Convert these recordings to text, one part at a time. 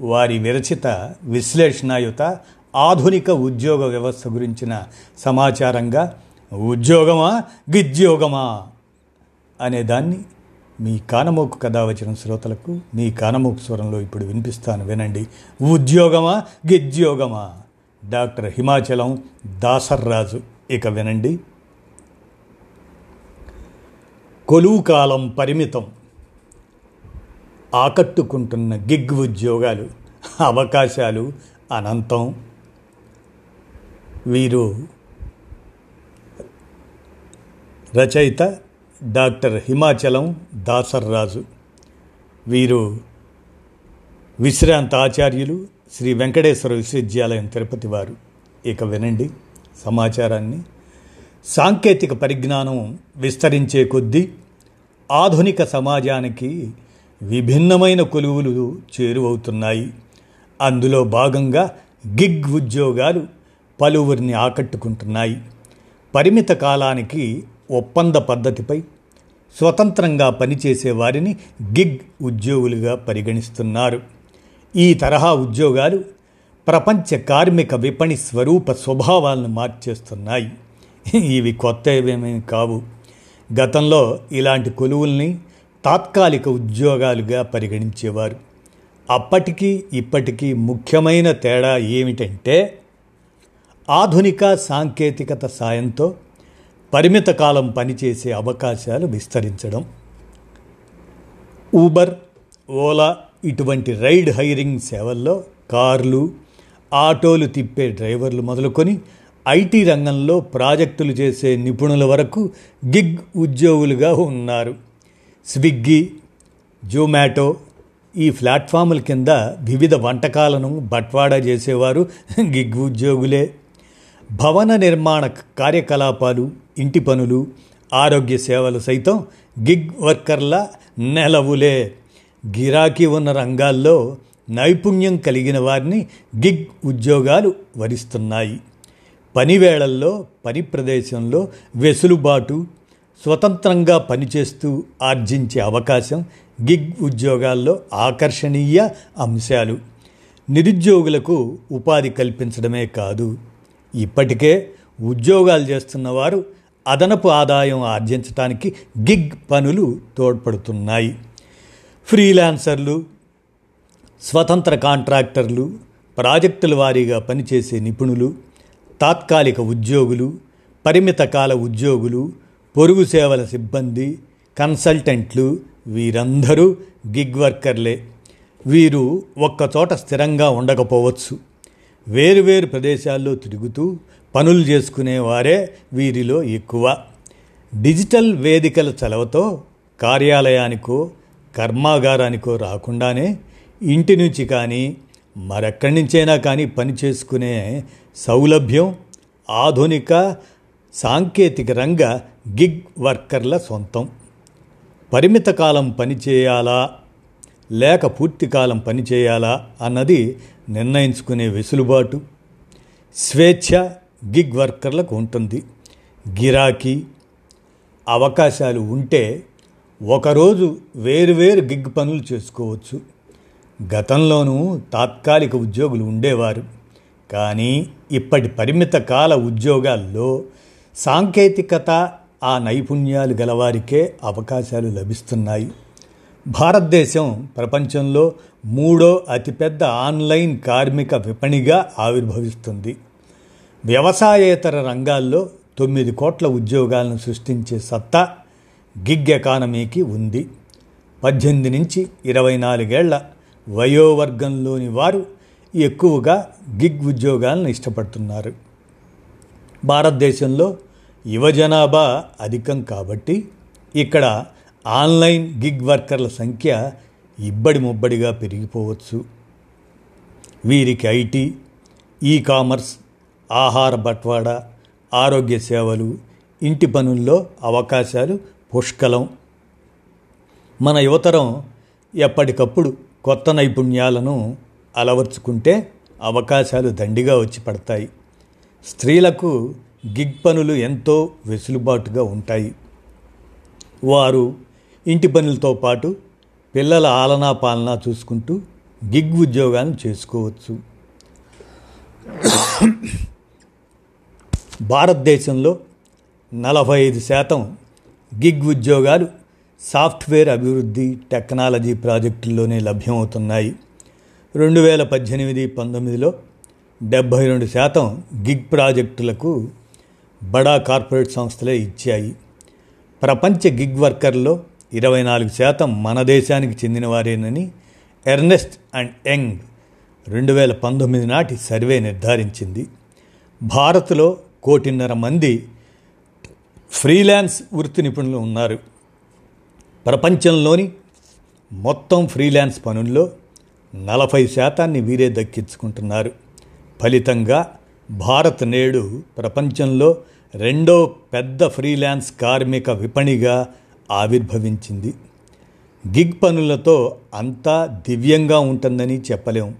వారి విరచిత విశ్లేషణాయుత ఆధునిక ఉద్యోగ వ్యవస్థ గురించిన సమాచారంగా ఉద్యోగమా గిద్యోగమా అనే దాన్ని మీ కానమోకు కథ వచ్చిన శ్రోతలకు మీ కానమోకు స్వరంలో ఇప్పుడు వినిపిస్తాను వినండి. ఉద్యోగమా గిద్యోగమా డాక్టర్ హిమాచలం దాసర్రాజు. ఇక వినండి. కొలువు కాలం పరిమితం. ఆకట్టుకుంటున్న గిగ్ ఉద్యోగాలు అవకాశాలు అనంతం. వీరు రచయిత డాక్టర్ హిమాచలం దాసర్రాజు. వీరు విశ్రాంత ఆచార్యులు శ్రీ వెంకటేశ్వర విశ్వవిద్యాలయం తిరుపతి వారు. ఇక వినండి సమాచారాన్ని. సాంకేతిక పరిజ్ఞానం విస్తరించే కొద్దీ ఆధునిక సమాజానికి విభిన్నమైన కొలువులు చేరువవుతున్నాయి. అందులో భాగంగా గిగ్ ఉద్యోగాలు పలువురిని ఆకట్టుకుంటున్నాయి. పరిమిత కాలానికి ఒప్పంద పద్ధతిపై స్వతంత్రంగా పనిచేసే వారిని గిగ్ ఉద్యోగులుగా పరిగణిస్తున్నారు. ఈ తరహా ఉద్యోగాలు ప్రపంచ కార్మిక విపణి స్వరూప స్వభావాలను మార్చేస్తున్నాయి. ఇవి కొత్త ఏమేమి కావు. గతంలో ఇలాంటి కొలువుల్ని తాత్కాలిక ఉద్యోగాలుగా పరిగణించేవారు. అప్పటికీ ఇప్పటికీ ముఖ్యమైన తేడా ఏమిటంటే ఆధునిక సాంకేతికత సాయంతో పరిమిత కాలం పనిచేసే అవకాశాలు విస్తరించడం ఊబర్ ఓలా ఇటువంటి రైడ్ హైరింగ్ సేవల్లో కార్లు ఆటోలు తిప్పే డ్రైవర్లు మొదలుకొని ఐటీ రంగంలో ప్రాజెక్టులు చేసే నిపుణుల వరకు గిగ్ ఉద్యోగులుగా ఉన్నారు. స్విగ్గీ జొమాటో ఈ ప్లాట్ఫాముల కింద వివిధ వంటకాలను బట్వాడా చేసేవారు గిగ్ ఉద్యోగులే. భవన నిర్మాణ కార్యకలాపాలు ఇంటి పనులు ఆరోగ్య సేవలు సైతం గిగ్ వర్కర్ల నెలవులే. గిరాకీ ఉన్న రంగాల్లో నైపుణ్యం కలిగిన వారిని గిగ్ ఉద్యోగాలు వరిస్తున్నాయి. పనివేళల్లో పని ప్రదేశంలో వెసులుబాటు స్వతంత్రంగా పనిచేస్తూ ఆర్జించే అవకాశం గిగ్ ఉద్యోగాల్లో ఆకర్షణీయ అంశాలు. నిరుద్యోగులకు ఉపాధి కల్పించడమే కాదు. ఇప్పటికే ఉద్యోగాలు చేస్తున్నవారు అదనపు ఆదాయం ఆర్జించడానికి గిగ్ పనులు తోడ్పడుతున్నాయి. ఫ్రీలాన్సర్లు స్వతంత్ర కాంట్రాక్టర్లు ప్రాజెక్టుల వారీగా పనిచేసే నిపుణులు తాత్కాలిక ఉద్యోగులు పరిమిత కాల ఉద్యోగులు పొరుగు సేవల సిబ్బంది కన్సల్టెంట్లు వీరందరూ గిగ్ వర్కర్లే. వీరు ఒక్కచోట స్థిరంగా ఉండకపోవచ్చు. వేరువేరు ప్రదేశాల్లో తిరుగుతూ పనులు చేసుకునేవారే వీరిలో ఎక్కువ. డిజిటల్ వేదికల చలవతో కార్యాలయానికో కర్మాగారానికో రాకుండానే ఇంటి నుంచి కానీ మరెక్కడి నుంచైనా కానీ పని చేసుకునే సౌలభ్యం ఆధునిక సాంకేతిక రంగ గిగ్ వర్కర్ల సొంతం. పరిమిత కాలం పనిచేయాలా లేక పూర్తి కాలం పనిచేయాలా అన్నది నిర్ణయించుకునే వెసులుబాటు. స్వేచ్ఛ గిగ్ వర్కర్లకు ఉంటుంది. గిరాకీ అవకాశాలు ఉంటే ఒకరోజు వేరువేరు గిగ్ పనులు చేసుకోవచ్చు. గతంలోనూ తాత్కాలిక ఉద్యోగులు ఉండేవారు. కానీ ఇప్పటి పరిమిత కాల ఉద్యోగాల్లో సాంకేతికత ఆ నైపుణ్యాలు గలవారికే అవకాశాలు లభిస్తున్నాయి. భారతదేశం ప్రపంచంలో మూడో అతిపెద్ద ఆన్లైన్ కార్మిక విపణిగా ఆవిర్భవిస్తుంది. వ్యవసాయేతర రంగాల్లో తొమ్మిది కోట్ల ఉద్యోగాలను సృష్టించే సత్తా గిగ్ ఎకానమీకి ఉంది. పద్దెనిమిది నుంచి ఇరవై నాలుగేళ్ళ వయోవర్గంలోని వారు ఎక్కువగా గిగ్ ఉద్యోగాలను ఇష్టపడుతున్నారు. భారతదేశంలో యువ జనాభా అధికం కాబట్టి ఇక్కడ ఆన్లైన్ గిగ్ వర్కర్ల సంఖ్య ఇబ్బడి ముబ్బడిగా పెరిగిపోవచ్చు. వీరికి ఐటీ ఈ కామర్స్ ఆహార బట్వాడా ఆరోగ్య సేవలు ఇంటి పనుల్లో అవకాశాలు పుష్కలం. మన యువతరం ఎప్పటికప్పుడు కొత్త నైపుణ్యాలను అలవర్చుకుంటే అవకాశాలు దండిగా వచ్చి పడతాయి. స్త్రీలకు గిగ్ పనులు ఎంతో వెసులుబాటుగా ఉంటాయి. వారు ఇంటి పనులతో పాటు పిల్లల ఆలనా పాలనా చూసుకుంటూ గిగ్ ఉద్యోగాన్ని చేసుకోవచ్చు. భారతదేశంలో నలభై ఐదు శాతం గిగ్ ఉద్యోగాలు సాఫ్ట్వేర్ అభివృద్ధి టెక్నాలజీ ప్రాజెక్టుల్లోనే లభ్యమవుతున్నాయి. రెండు వేల పద్దెనిమిది పంతొమ్మిదిలో డెబ్భై రెండు శాతం గిగ్ ప్రాజెక్టులకు బడా కార్పొరేట్ సంస్థలే ఇచ్చాయి. ప్రపంచ గిగ్ వర్కర్లో ఇరవై నాలుగు శాతం మన దేశానికి చెందినవారేనని ఎర్నెస్ట్ అండ్ యంగ్ రెండు వేల పంతొమ్మిది నాటి సర్వే నిర్ధారించింది. భారత్లో కోటిన్నర మంది ఫ్రీలాన్స్ వృత్తి నిపుణులు ఉన్నారు. ప్రపంచంలోని మొత్తం ఫ్రీలాన్స్ పనుల్లో నలభై శాతాన్ని వీరే దక్కించుకుంటున్నారు. ఫలితంగా భారత్ నేడు ప్రపంచంలో రెండో పెద్ద ఫ్రీలాన్స్ కార్మిక విపణిగా ఆవిర్భవించింది. గిగ్ పనులతో అంతా దివ్యంగా ఉంటుందని చెప్పలేం.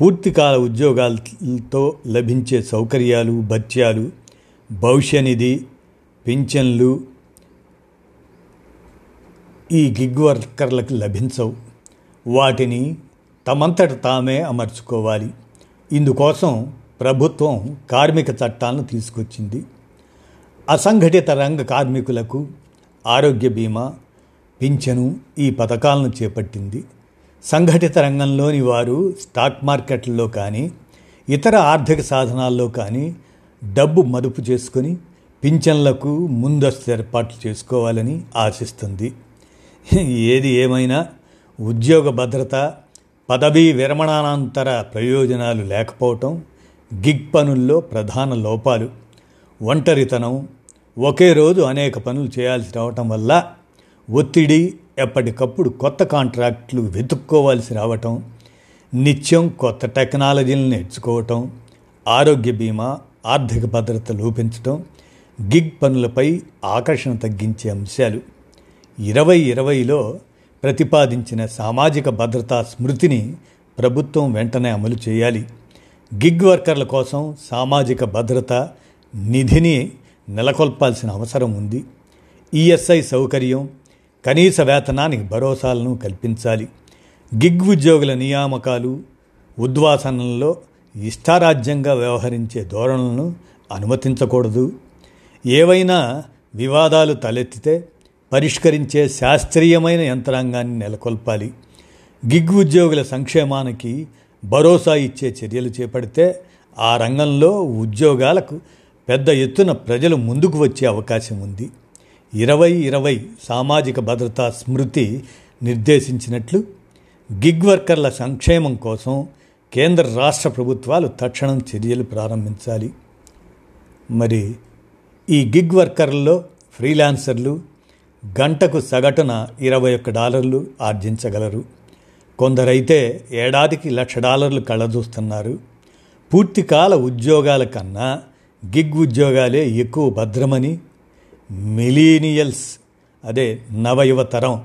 పూర్తికాల ఉద్యోగాలతో లభించే సౌకర్యాలు భత్యాలు భవిష్యనిధి పింఛన్లు ఈ గిగ్ వర్కర్లకు లభించవు. వాటిని తమంతట తామే అమర్చుకోవాలి. ఇందుకోసం ప్రభుత్వం కార్మిక చట్టాలను తీసుకొచ్చింది. అసంఘటిత రంగ కార్మికులకు ఆరోగ్య బీమా పింఛను ఈ పథకాలను చేపట్టింది. సంఘటిత రంగంలోని వారు స్టాక్ మార్కెట్లలో కానీ ఇతర ఆర్థిక సాధనాల్లో కానీ డబ్బు మదుపు చేసుకొని పింఛన్లకు ముందస్తు ఏర్పాట్లు చేసుకోవాలని ఆశిస్తుంది. ఏది ఏమైనా ఉద్యోగ భద్రత పదవీ విరమణానంతర ప్రయోజనాలు లేకపోవటం గిగ్ పనుల్లో ప్రధాన లోపాలు. ఒంటరితనం ఒకే రోజు అనేక పనులు చేయాల్సి రావటం వల్ల ఒత్తిడి ఎప్పటికప్పుడు కొత్త కాంట్రాక్ట్లు వెతుక్కోవాల్సి రావటం నిత్యం కొత్త టెక్నాలజీలను నేర్చుకోవటం ఆరోగ్య బీమా ఆర్థిక భద్రత లోపించటం గిగ్ పనులపై ఆకర్షణ తగ్గించే అంశాలు. ఇరవై ఇరవైలో ప్రతిపాదించిన సామాజిక భద్రతా స్మృతిని ప్రభుత్వం వెంటనే అమలు చేయాలి. గిగ్ వర్కర్ల కోసం సామాజిక భద్రత నిధిని నెలకొల్పాల్సిన అవసరం ఉంది. ఈఎస్ఐ సౌకర్యం కనీస వేతనానికి భరోసాలను కల్పించాలి. గిగ్ ఉద్యోగుల నియామకాలు ఉద్వాసనల్లో ఇష్టారాజ్యంగా వ్యవహరించే ధోరణులను అనుమతించకూడదు. ఏవైనా వివాదాలు తలెత్తితే పరిష్కరించే శాస్త్రీయమైన యంత్రాంగాన్ని నెలకొల్పాలి. గిగ్ ఉద్యోగుల సంక్షేమానికి భరోసా ఇచ్చే చర్యలు చేపడితే ఆ రంగంలో ఉద్యోగాలకు పెద్ద ఎత్తున ప్రజలు ముందుకు వచ్చే అవకాశం ఉంది. ఇరవై ఇరవై సామాజిక భద్రతా స్మృతి నిర్దేశించినట్లు గిగ్ వర్కర్ల సంక్షేమం కోసం కేంద్ర రాష్ట్ర ప్రభుత్వాలు తక్షణం చర్యలు ప్రారంభించాలి. మరి ఈ గిగ్ వర్కర్లలో ఫ్రీలాన్సర్లు గంటకు సగటున ఇరవై ఒక్క డాలర్లు ఆర్జించగలరు. కొందరైతే ఏడాదికి లక్ష డాలర్లు కళ్ళజూస్తున్నారు. పూర్తికాల ఉద్యోగాల కన్నా గిగ్ ఉద్యోగాలే ఎక్కువ భద్రమని మిలీనియల్స్ అదే నవయువతరం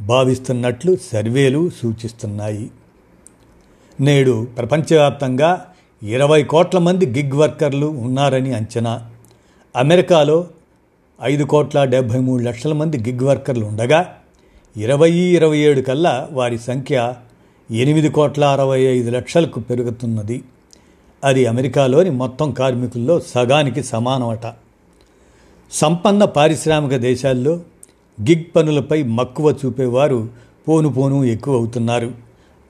భావిస్తున్నట్లు సర్వేలు సూచిస్తున్నాయి. నేడు ప్రపంచవ్యాప్తంగా ఇరవై కోట్ల మంది గిగ్ వర్కర్లు ఉన్నారని అంచనా. అమెరికాలో ఐదు కోట్ల డెబ్భై మూడు లక్షల మంది గిగ్ వర్కర్లు ఉండగా ఇరవై ఇరవై ఏడు కల్లా వారి సంఖ్య ఎనిమిది కోట్ల అరవై ఐదు లక్షలకు పెరుగుతున్నది. అది అమెరికాలోని మొత్తం కార్మికుల్లో సగానికి సమానమట. సంపన్న పారిశ్రామిక దేశాల్లో గిగ్ పనులపై మక్కువ చూపేవారు పోను పోను ఎక్కువ అవుతున్నారు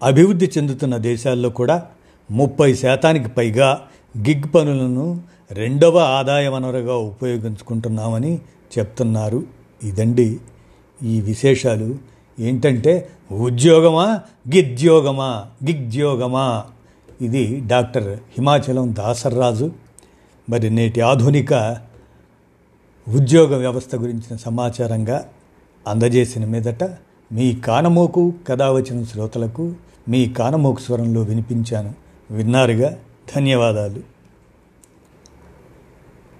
అభివృద్ధి చెందుతున్న దేశాల్లో కూడా ముప్పై శాతానికి పైగా గిగ్ పనులను రెండవ ఆదాయ వనరుగా ఉపయోగించుకుంటున్నామని చెప్తున్నారు. ఇదండి ఈ విశేషాలు ఏంటంటే ఉద్యోగమా గిద్యోగమా గిగ్ద్యోగమా ఇది డాక్టర్ హిమాచలం దాసర్రాజు. మరి నేటి ఆధునిక ఉద్యోగ వ్యవస్థ గురించిన సమాచారంగా అందజేసిన మీదట మీ కానమోకు కథ వచ్చిన శ్రోతలకు మీ కానమోకు స్వరంలో వినిపించాను. విన్నారుగా? ధన్యవాదాలు.